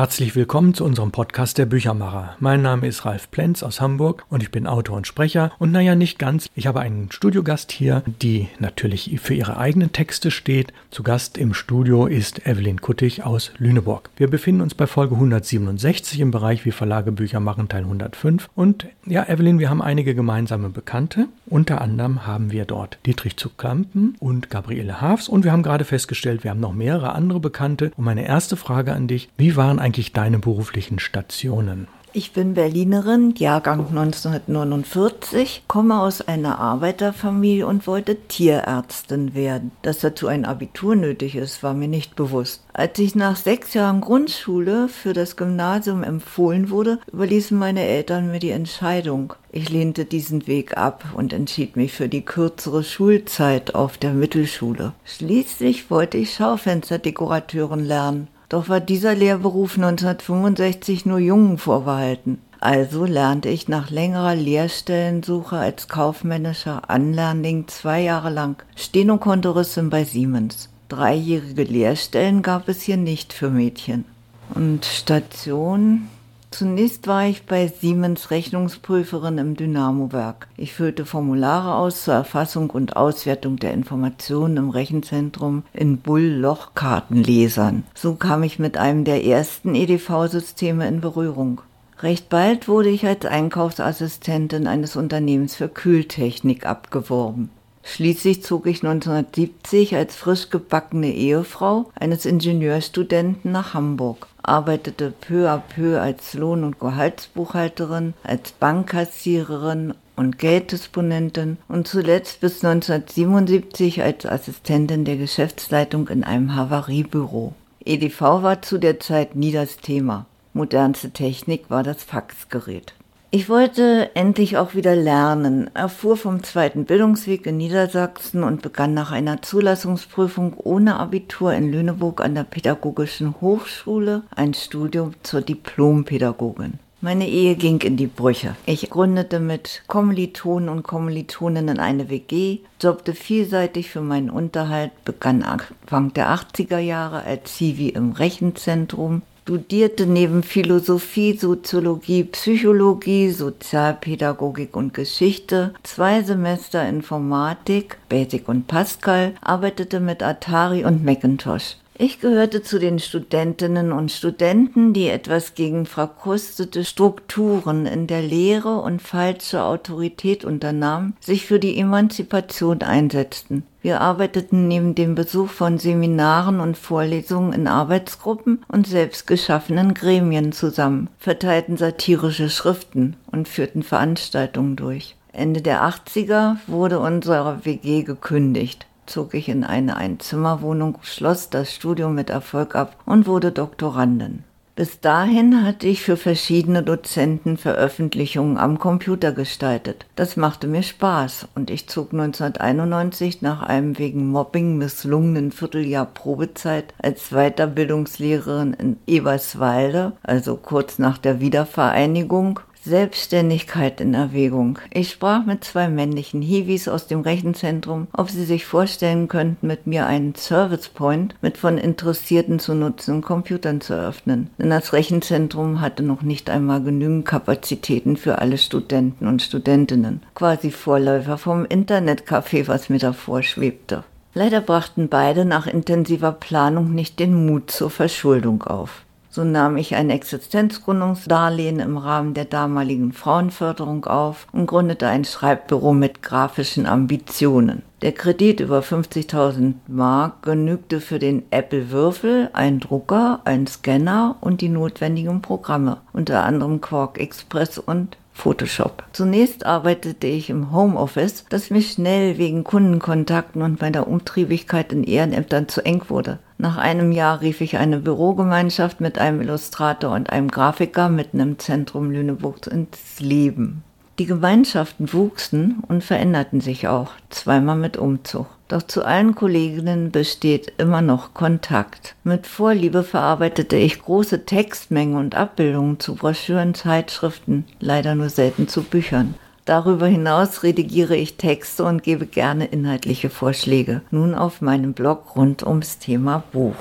Herzlich willkommen zu unserem Podcast der Büchermacher. Mein Name ist Ralf Plenz aus Hamburg und ich bin Autor und Sprecher. Und naja, nicht ganz. Ich habe einen Studiogast hier, die natürlich für ihre eigenen Texte steht. Zu Gast im Studio ist Evelyn Kuttig aus Lüneburg. Wir befinden uns bei Folge 167 im Bereich Wie Verlage Bücher machen, Teil 105. Und ja, Evelyn, wir haben einige gemeinsame Bekannte. Unter anderem haben wir dort Dietrich zu Klampen und Gabriele Haafs. Und wir haben gerade festgestellt, wir haben noch mehrere andere Bekannte. Und meine erste Frage an dich, wie waren eigentlich eigentlich deine beruflichen Stationen? Ich bin Berlinerin, Jahrgang 1949, komme aus einer Arbeiterfamilie und wollte Tierärztin werden. Dass dazu ein Abitur nötig ist, war mir nicht bewusst. Als ich nach sechs Jahren Grundschule für das Gymnasium empfohlen wurde, überließen meine Eltern mir die Entscheidung. Ich lehnte diesen Weg ab und entschied mich für die kürzere Schulzeit auf der Mittelschule. Schließlich wollte ich Schaufensterdekorateurin lernen. Doch war dieser Lehrberuf 1965 nur Jungen vorbehalten. Also lernte ich nach längerer Lehrstellensuche als kaufmännischer Anlernling zwei Jahre lang Stenokontoristin bei Siemens. Dreijährige Lehrstellen gab es hier nicht für Mädchen. Und Station Zunächst war ich bei Siemens Rechnungsprüferin im Dynamowerk. Ich füllte Formulare aus zur Erfassung und Auswertung der Informationen im Rechenzentrum in Bull-Lochkartenlesern. So kam ich mit einem der ersten EDV-Systeme in Berührung. Recht bald wurde ich als Einkaufsassistentin eines Unternehmens für Kühltechnik abgeworben. Schließlich zog ich 1970 als frisch gebackene Ehefrau eines Ingenieurstudenten nach Hamburg, arbeitete peu à peu als Lohn- und Gehaltsbuchhalterin, als Bankkassiererin und Gelddisponentin und zuletzt bis 1977 als Assistentin der Geschäftsleitung in einem Havariebüro. EDV war zu der Zeit nie das Thema. Modernste Technik war das Faxgerät. Ich wollte endlich auch wieder lernen, erfuhr vom zweiten Bildungsweg in Niedersachsen und begann nach einer Zulassungsprüfung ohne Abitur in Lüneburg an der Pädagogischen Hochschule ein Studium zur Diplompädagogin. Meine Ehe ging in die Brüche. Ich gründete mit Kommilitonen und Kommilitoninnen eine WG, jobbte vielseitig für meinen Unterhalt, begann Anfang der 80er Jahre als Zivi im Rechenzentrum, studierte neben Philosophie, Soziologie, Psychologie, Sozialpädagogik und Geschichte zwei Semester Informatik, Basic und Pascal, arbeitete mit Atari und Macintosh. Ich gehörte zu den Studentinnen und Studenten, die etwas gegen verkrustete Strukturen in der Lehre und falsche Autorität unternahmen, sich für die Emanzipation einsetzten. Wir arbeiteten neben dem Besuch von Seminaren und Vorlesungen in Arbeitsgruppen und selbstgeschaffenen Gremien zusammen, verteilten satirische Schriften und führten Veranstaltungen durch. Ende der 80er wurde unsere WG gekündigt zog ich in eine Einzimmerwohnung, schloss das Studium mit Erfolg ab und wurde Doktorandin. Bis dahin hatte ich für verschiedene Dozenten Veröffentlichungen am Computer gestaltet. Das machte mir Spaß und ich zog 1991 nach einem wegen Mobbing misslungenen Vierteljahr Probezeit als Weiterbildungslehrerin in Eberswalde, also kurz nach der Wiedervereinigung, Selbstständigkeit in Erwägung. Ich sprach mit zwei männlichen Hiwis aus dem Rechenzentrum, ob sie sich vorstellen könnten, mit mir einen Service Point mit von Interessierten zu nutzenden Computern zu eröffnen. Denn das Rechenzentrum hatte noch nicht einmal genügend Kapazitäten für alle Studenten und Studentinnen. Quasi Vorläufer vom Internetcafé, was mir davor schwebte. Leider brachten beide nach intensiver Planung nicht den Mut zur Verschuldung auf. So nahm ich ein Existenzgründungsdarlehen im Rahmen der damaligen Frauenförderung auf und gründete ein Schreibbüro mit grafischen Ambitionen. Der Kredit über 50.000 Mark genügte für den Apple Würfel, einen Drucker, einen Scanner und die notwendigen Programme, unter anderem Quark Express und Photoshop. Zunächst arbeitete ich im Homeoffice, das mir schnell wegen Kundenkontakten und meiner Umtriebigkeit in Ehrenämtern zu eng wurde. Nach einem Jahr rief ich eine Bürogemeinschaft mit einem Illustrator und einem Grafiker mitten im Zentrum Lüneburgs ins Leben. Die Gemeinschaften wuchsen und veränderten sich auch, zweimal mit Umzug. Doch zu allen Kolleginnen besteht immer noch Kontakt. Mit Vorliebe verarbeitete ich große Textmengen und Abbildungen zu Broschüren, Zeitschriften, leider nur selten zu Büchern. Darüber hinaus redigiere ich Texte und gebe gerne inhaltliche Vorschläge. Nun auf meinem Blog rund ums Thema Buch.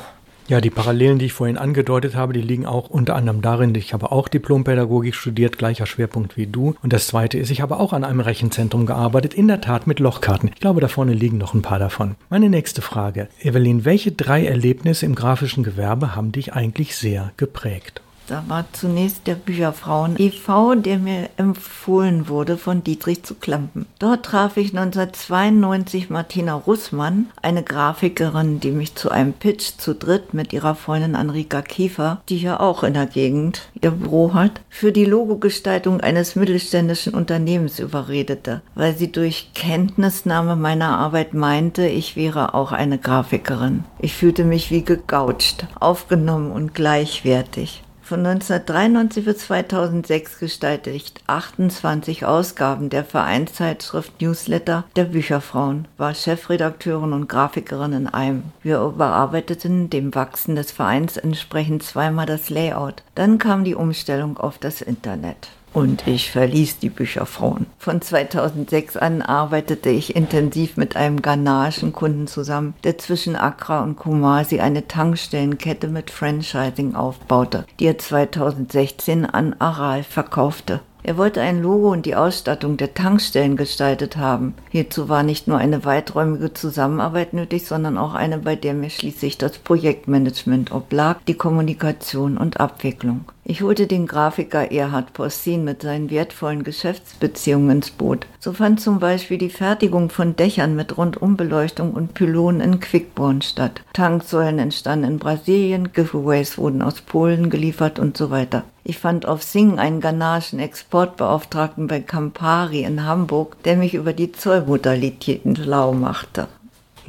Ja, die Parallelen, die ich vorhin angedeutet habe, die liegen auch unter anderem darin, ich habe auch Diplompädagogik studiert, gleicher Schwerpunkt wie du. Und das zweite ist, ich habe auch an einem Rechenzentrum gearbeitet, in der Tat mit Lochkarten. Ich glaube, da vorne liegen noch ein paar davon. Meine nächste Frage. Evelyn, welche drei Erlebnisse im grafischen Gewerbe haben dich eigentlich sehr geprägt? Da war zunächst der Bücherfrauen e.V., der mir empfohlen wurde von Dietrich zu Klampen. Dort traf ich 1992 Martina Russmann, eine Grafikerin, die mich zu einem Pitch zu dritt mit ihrer Freundin Anrika Kiefer, die ja auch in der Gegend ihr Büro hat, für die Logogestaltung eines mittelständischen Unternehmens überredete, weil sie durch Kenntnisnahme meiner Arbeit meinte, ich wäre auch eine Grafikerin. Ich fühlte mich wie gegoucht, aufgenommen und gleichwertig. Von 1993 bis 2006 gestalte ich 28 Ausgaben der Vereinszeitschrift Newsletter der Bücherfrauen, war Chefredakteurin und Grafikerin in einem. Wir überarbeiteten dem Wachsen des Vereins entsprechend zweimal das Layout. Dann kam die Umstellung auf das Internet und ich verließ die Bücherfrauen. Von 2006 an arbeitete ich intensiv mit einem ghanaischen Kunden zusammen, der zwischen Accra und Kumasi eine Tankstellenkette mit Franchising aufbaute, die er 2016 an Aral verkaufte. Er wollte ein Logo und die Ausstattung der Tankstellen gestaltet haben. Hierzu war nicht nur eine weiträumige Zusammenarbeit nötig, sondern auch eine, bei der mir schließlich das Projektmanagement oblag, die Kommunikation und Abwicklung. Ich holte den Grafiker Erhard Possin mit seinen wertvollen Geschäftsbeziehungen ins Boot. So fand zum Beispiel die Fertigung von Dächern mit Rundumbeleuchtung und Pylonen in Quickborn statt. Tanksäulen entstanden in Brasilien, Giveaways wurden aus Polen geliefert und so weiter. Ich fand auf Sing einen ghanaischen Exportbeauftragten bei Campari in Hamburg, der mich über die Zollmodalitäten schlau machte.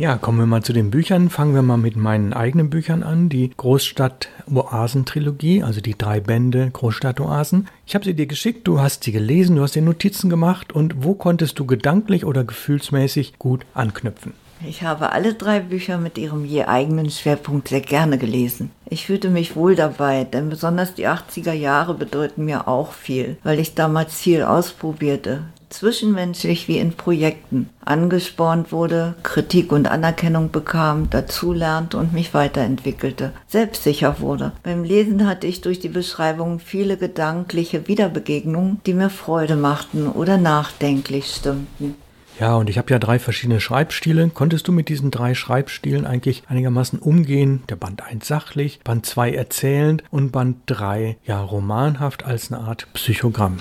Ja, kommen wir mal zu den Büchern. Fangen wir mal mit meinen eigenen Büchern an. Die Großstadt-Oasen-Trilogie, also die drei Bände Großstadt-Oasen. Ich habe sie dir geschickt, du hast sie gelesen, du hast dir Notizen gemacht und wo konntest du gedanklich oder gefühlsmäßig gut anknüpfen? Ich habe alle drei Bücher mit ihrem je eigenen Schwerpunkt sehr gerne gelesen. Ich fühlte mich wohl dabei, denn besonders die 80er Jahre bedeuten mir auch viel, weil ich damals viel ausprobierte zwischenmenschlich wie in Projekten angespornt wurde, Kritik und Anerkennung bekam, dazulernte und mich weiterentwickelte, selbstsicher wurde. Beim Lesen hatte ich durch die Beschreibung viele gedankliche Wiederbegegnungen, die mir Freude machten oder nachdenklich stimmten. Ja, und ich habe ja drei verschiedene Schreibstile. Konntest du mit diesen drei Schreibstilen eigentlich einigermaßen umgehen? Der Band 1 sachlich, Band 2 erzählend und Band 3 ja romanhaft als eine Art Psychogramm.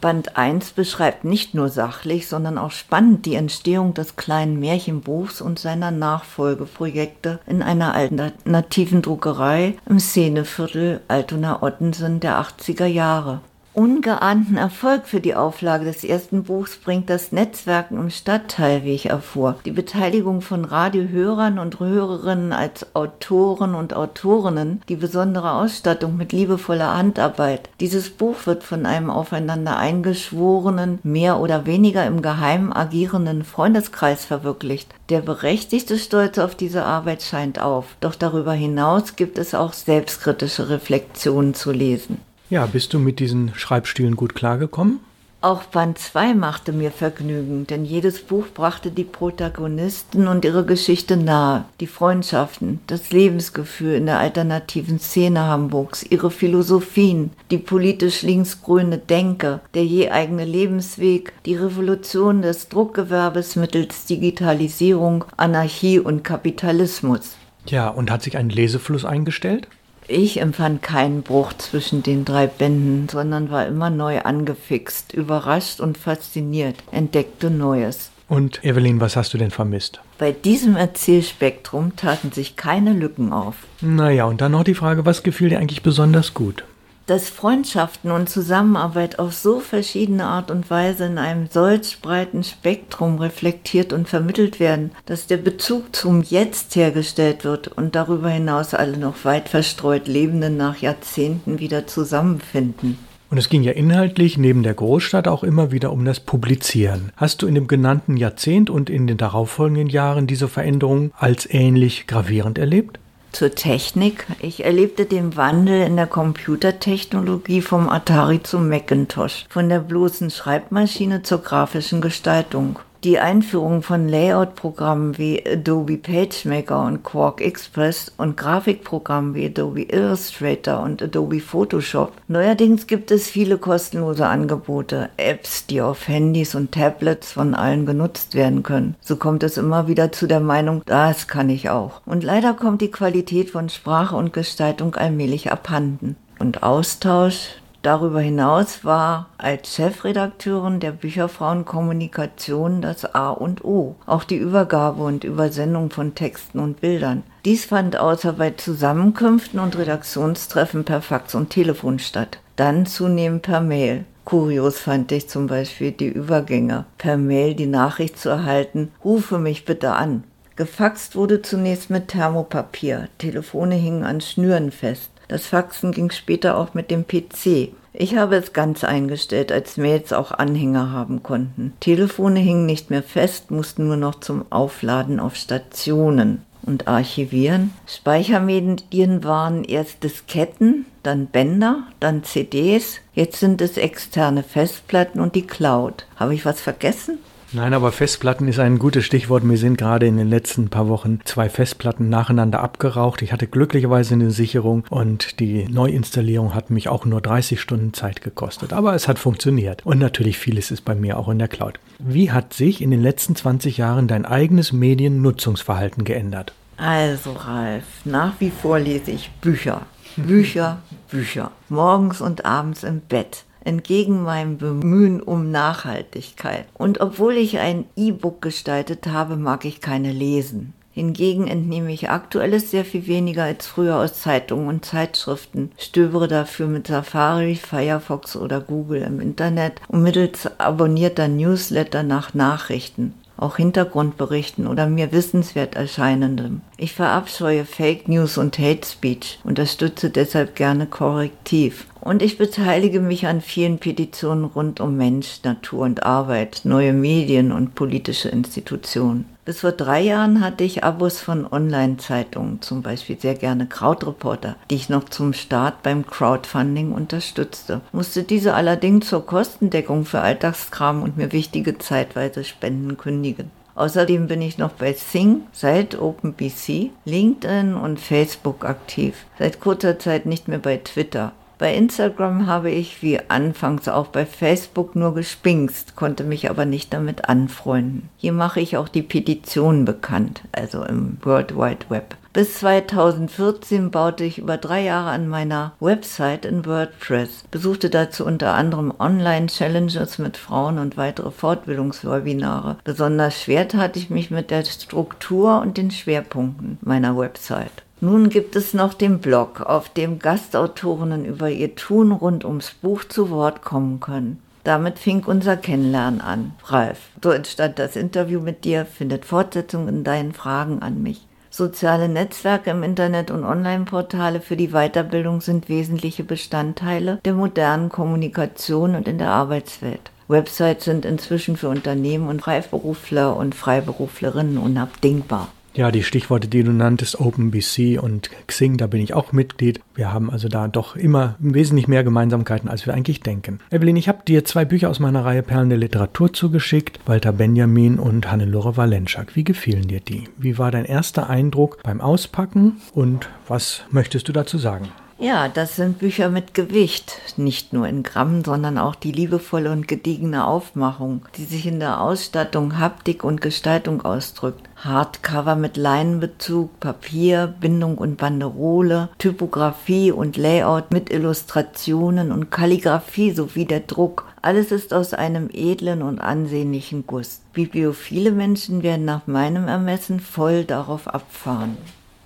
Band 1 beschreibt nicht nur sachlich, sondern auch spannend die Entstehung des kleinen Märchenbuchs und seiner Nachfolgeprojekte in einer alternativen Druckerei im Szeneviertel Altona-Ottensen der 80er Jahre ungeahnten Erfolg für die Auflage des ersten Buchs bringt das Netzwerken im Stadtteil, wie ich erfuhr. Die Beteiligung von Radiohörern und Hörerinnen als Autoren und Autorinnen, die besondere Ausstattung mit liebevoller Handarbeit. Dieses Buch wird von einem aufeinander eingeschworenen, mehr oder weniger im Geheimen agierenden Freundeskreis verwirklicht. Der berechtigte Stolz auf diese Arbeit scheint auf, doch darüber hinaus gibt es auch selbstkritische Reflexionen zu lesen. Ja, bist du mit diesen Schreibstilen gut klargekommen? Auch Band 2 machte mir Vergnügen, denn jedes Buch brachte die Protagonisten und ihre Geschichte nahe, die Freundschaften, das Lebensgefühl in der alternativen Szene Hamburgs, ihre Philosophien, die politisch linksgrüne Denke, der je eigene Lebensweg, die Revolution des Druckgewerbes mittels Digitalisierung, Anarchie und Kapitalismus. Ja, und hat sich ein Lesefluss eingestellt? Ich empfand keinen Bruch zwischen den drei Bänden, sondern war immer neu angefixt, überrascht und fasziniert, entdeckte Neues. Und Evelyn, was hast du denn vermisst? Bei diesem Erzählspektrum taten sich keine Lücken auf. Naja, und dann noch die Frage, was gefiel dir eigentlich besonders gut? Dass Freundschaften und Zusammenarbeit auf so verschiedene Art und Weise in einem solch breiten Spektrum reflektiert und vermittelt werden, dass der Bezug zum Jetzt hergestellt wird und darüber hinaus alle noch weit verstreut Lebenden nach Jahrzehnten wieder zusammenfinden. Und es ging ja inhaltlich neben der Großstadt auch immer wieder um das Publizieren. Hast du in dem genannten Jahrzehnt und in den darauffolgenden Jahren diese Veränderung als ähnlich gravierend erlebt? Zur Technik. Ich erlebte den Wandel in der Computertechnologie vom Atari zum Macintosh, von der bloßen Schreibmaschine zur grafischen Gestaltung. Die Einführung von Layout-Programmen wie Adobe PageMaker und Quark Express und Grafikprogrammen wie Adobe Illustrator und Adobe Photoshop. Neuerdings gibt es viele kostenlose Angebote, Apps, die auf Handys und Tablets von allen genutzt werden können. So kommt es immer wieder zu der Meinung, das kann ich auch. Und leider kommt die Qualität von Sprache und Gestaltung allmählich abhanden. Und Austausch, Darüber hinaus war als Chefredakteurin der Bücherfrauenkommunikation das A und O, auch die Übergabe und Übersendung von Texten und Bildern. Dies fand außer bei Zusammenkünften und Redaktionstreffen per Fax und Telefon statt, dann zunehmend per Mail. Kurios fand ich zum Beispiel die Übergänge, per Mail die Nachricht zu erhalten, rufe mich bitte an. Gefaxt wurde zunächst mit Thermopapier, Telefone hingen an Schnüren fest. Das Faxen ging später auch mit dem PC. Ich habe es ganz eingestellt, als Mails auch Anhänger haben konnten. Telefone hingen nicht mehr fest, mussten nur noch zum Aufladen auf Stationen und archivieren. Speichermedien waren erst Disketten, dann Bänder, dann CDs. Jetzt sind es externe Festplatten und die Cloud. Habe ich was vergessen? Nein, aber Festplatten ist ein gutes Stichwort. Mir sind gerade in den letzten paar Wochen zwei Festplatten nacheinander abgeraucht. Ich hatte glücklicherweise eine Sicherung und die Neuinstallierung hat mich auch nur 30 Stunden Zeit gekostet. Aber es hat funktioniert. Und natürlich vieles ist bei mir auch in der Cloud. Wie hat sich in den letzten 20 Jahren dein eigenes Mediennutzungsverhalten geändert? Also Ralf, nach wie vor lese ich Bücher. Bücher, Bücher. Morgens und abends im Bett entgegen meinem Bemühen um Nachhaltigkeit. Und obwohl ich ein E-Book gestaltet habe, mag ich keine lesen. Hingegen entnehme ich aktuelles sehr viel weniger als früher aus Zeitungen und Zeitschriften, stöbere dafür mit Safari, Firefox oder Google im Internet und mittels abonnierter Newsletter nach Nachrichten auch Hintergrundberichten oder mir wissenswert erscheinendem. Ich verabscheue Fake News und Hate Speech, unterstütze deshalb gerne korrektiv. Und ich beteilige mich an vielen Petitionen rund um Mensch, Natur und Arbeit, neue Medien und politische Institutionen. Bis vor drei Jahren hatte ich Abos von Online-Zeitungen, zum Beispiel sehr gerne Krautreporter, die ich noch zum Start beim Crowdfunding unterstützte, musste diese allerdings zur Kostendeckung für Alltagskram und mir wichtige zeitweise Spenden kündigen. Außerdem bin ich noch bei Sing seit OpenBC, LinkedIn und Facebook aktiv. Seit kurzer Zeit nicht mehr bei Twitter. Bei Instagram habe ich wie anfangs auch bei Facebook nur gespingst, konnte mich aber nicht damit anfreunden. Hier mache ich auch die Petition bekannt, also im World Wide Web. Bis 2014 baute ich über drei Jahre an meiner Website in WordPress, besuchte dazu unter anderem Online-Challenges mit Frauen und weitere Fortbildungswebinare. Besonders schwer tat ich mich mit der Struktur und den Schwerpunkten meiner Website. Nun gibt es noch den Blog, auf dem Gastautorinnen über ihr Tun rund ums Buch zu Wort kommen können. Damit fing unser Kennenlernen an. Ralf, so entstand das Interview mit dir, findet Fortsetzung in deinen Fragen an mich. Soziale Netzwerke im Internet und Online-Portale für die Weiterbildung sind wesentliche Bestandteile der modernen Kommunikation und in der Arbeitswelt. Websites sind inzwischen für Unternehmen und Freiberufler und Freiberuflerinnen unabdingbar. Ja, die Stichworte, die du nanntest, OpenBC und Xing, da bin ich auch Mitglied. Wir haben also da doch immer wesentlich mehr Gemeinsamkeiten, als wir eigentlich denken. Evelyn, ich habe dir zwei Bücher aus meiner Reihe Perlen der Literatur zugeschickt, Walter Benjamin und Hannelore Walenschak. Wie gefielen dir die? Wie war dein erster Eindruck beim Auspacken und was möchtest du dazu sagen? Ja, das sind Bücher mit Gewicht, nicht nur in Gramm, sondern auch die liebevolle und gediegene Aufmachung, die sich in der Ausstattung, Haptik und Gestaltung ausdrückt. Hardcover mit Leinenbezug, Papier, Bindung und Banderole, Typografie und Layout mit Illustrationen und Kalligraphie sowie der Druck. Alles ist aus einem edlen und ansehnlichen Guss. Bibliophile Menschen werden nach meinem Ermessen voll darauf abfahren.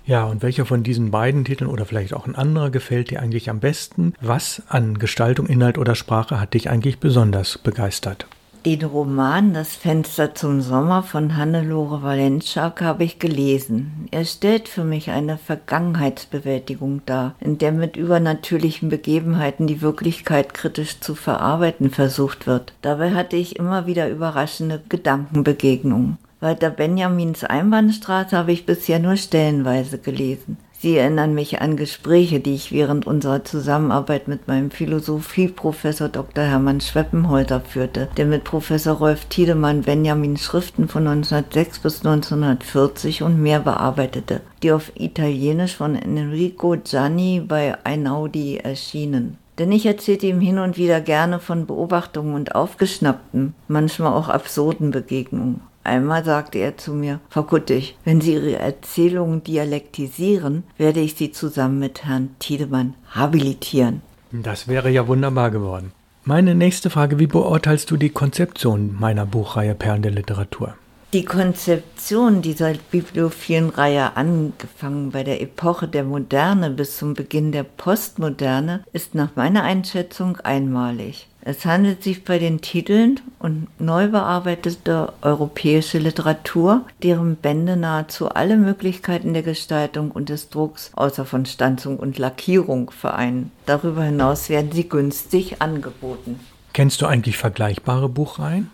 Ja, und welcher von diesen beiden Titeln oder vielleicht auch ein anderer gefällt dir eigentlich am besten? Was an Gestaltung, Inhalt oder Sprache hat dich eigentlich besonders begeistert? Den Roman Das Fenster zum Sommer von Hannelore Walenschak habe ich gelesen. Er stellt für mich eine Vergangenheitsbewältigung dar, in der mit übernatürlichen Begebenheiten die Wirklichkeit kritisch zu verarbeiten versucht wird. Dabei hatte ich immer wieder überraschende Gedankenbegegnungen. Walter Benjamins Einbahnstraße habe ich bisher nur stellenweise gelesen. Sie erinnern mich an Gespräche, die ich während unserer Zusammenarbeit mit meinem Philosophieprofessor Dr. Hermann Schweppenholter führte, der mit Professor Rolf Tiedemann Benjamin Schriften von 1906 bis 1940 und mehr bearbeitete, die auf Italienisch von Enrico Gianni bei Einaudi erschienen. Denn ich erzählte ihm hin und wieder gerne von Beobachtungen und aufgeschnappten, manchmal auch absurden Begegnungen. Einmal sagte er zu mir, Frau Kuttig, wenn Sie Ihre Erzählungen dialektisieren, werde ich Sie zusammen mit Herrn Tiedemann habilitieren. Das wäre ja wunderbar geworden. Meine nächste Frage, wie beurteilst du die Konzeption meiner Buchreihe Perlen der Literatur? Die Konzeption dieser bibliophilen Reihe, angefangen bei der Epoche der Moderne bis zum Beginn der Postmoderne, ist nach meiner Einschätzung einmalig. Es handelt sich bei den Titeln um neu bearbeitete europäische Literatur, deren Bände nahezu alle Möglichkeiten der Gestaltung und des Drucks außer von Stanzung und Lackierung vereinen. Darüber hinaus werden sie günstig angeboten. Kennst du eigentlich vergleichbare Buchreihen?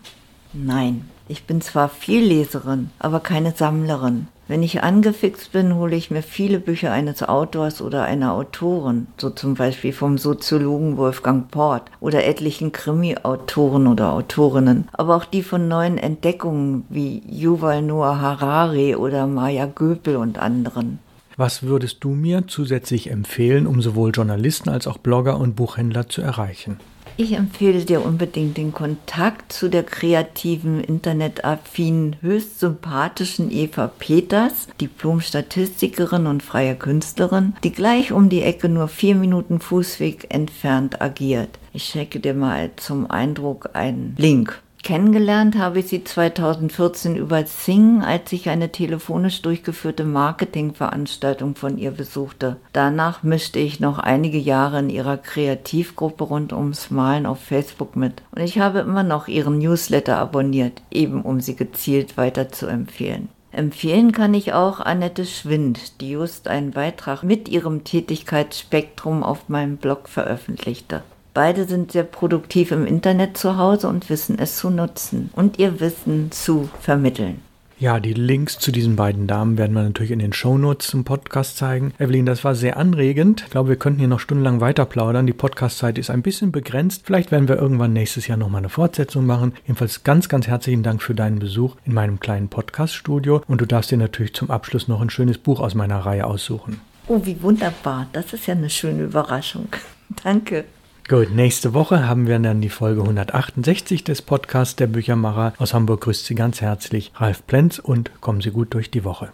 Nein. Ich bin zwar Vielleserin, aber keine Sammlerin. Wenn ich angefixt bin, hole ich mir viele Bücher eines Autors oder einer Autorin, so zum Beispiel vom Soziologen Wolfgang Port oder etlichen Krimi-Autoren oder Autorinnen, aber auch die von neuen Entdeckungen wie Yuval Noah Harari oder Maya Göpel und anderen. Was würdest du mir zusätzlich empfehlen, um sowohl Journalisten als auch Blogger und Buchhändler zu erreichen? Ich empfehle dir unbedingt den Kontakt zu der kreativen, internetaffinen, höchst sympathischen Eva Peters, Diplom-Statistikerin und freie Künstlerin, die gleich um die Ecke nur vier Minuten Fußweg entfernt agiert. Ich schicke dir mal zum Eindruck einen Link. Kennengelernt habe ich sie 2014 über Sing, als ich eine telefonisch durchgeführte Marketingveranstaltung von ihr besuchte. Danach mischte ich noch einige Jahre in ihrer Kreativgruppe rund ums Malen auf Facebook mit. Und ich habe immer noch ihren Newsletter abonniert, eben um sie gezielt weiter zu empfehlen. Empfehlen kann ich auch Annette Schwind, die just einen Beitrag mit ihrem Tätigkeitsspektrum auf meinem Blog veröffentlichte. Beide sind sehr produktiv im Internet zu Hause und wissen es zu nutzen und ihr Wissen zu vermitteln. Ja, die Links zu diesen beiden Damen werden wir natürlich in den Shownotes zum Podcast zeigen. Evelyn, das war sehr anregend. Ich glaube, wir könnten hier noch stundenlang weiter plaudern. Die Podcastzeit ist ein bisschen begrenzt. Vielleicht werden wir irgendwann nächstes Jahr nochmal eine Fortsetzung machen. Jedenfalls ganz, ganz herzlichen Dank für deinen Besuch in meinem kleinen Podcaststudio. Und du darfst dir natürlich zum Abschluss noch ein schönes Buch aus meiner Reihe aussuchen. Oh, wie wunderbar. Das ist ja eine schöne Überraschung. Danke. Gut, nächste Woche haben wir dann die Folge 168 des Podcasts der Büchermacher. Aus Hamburg grüßt Sie ganz herzlich Ralf Plenz und kommen Sie gut durch die Woche.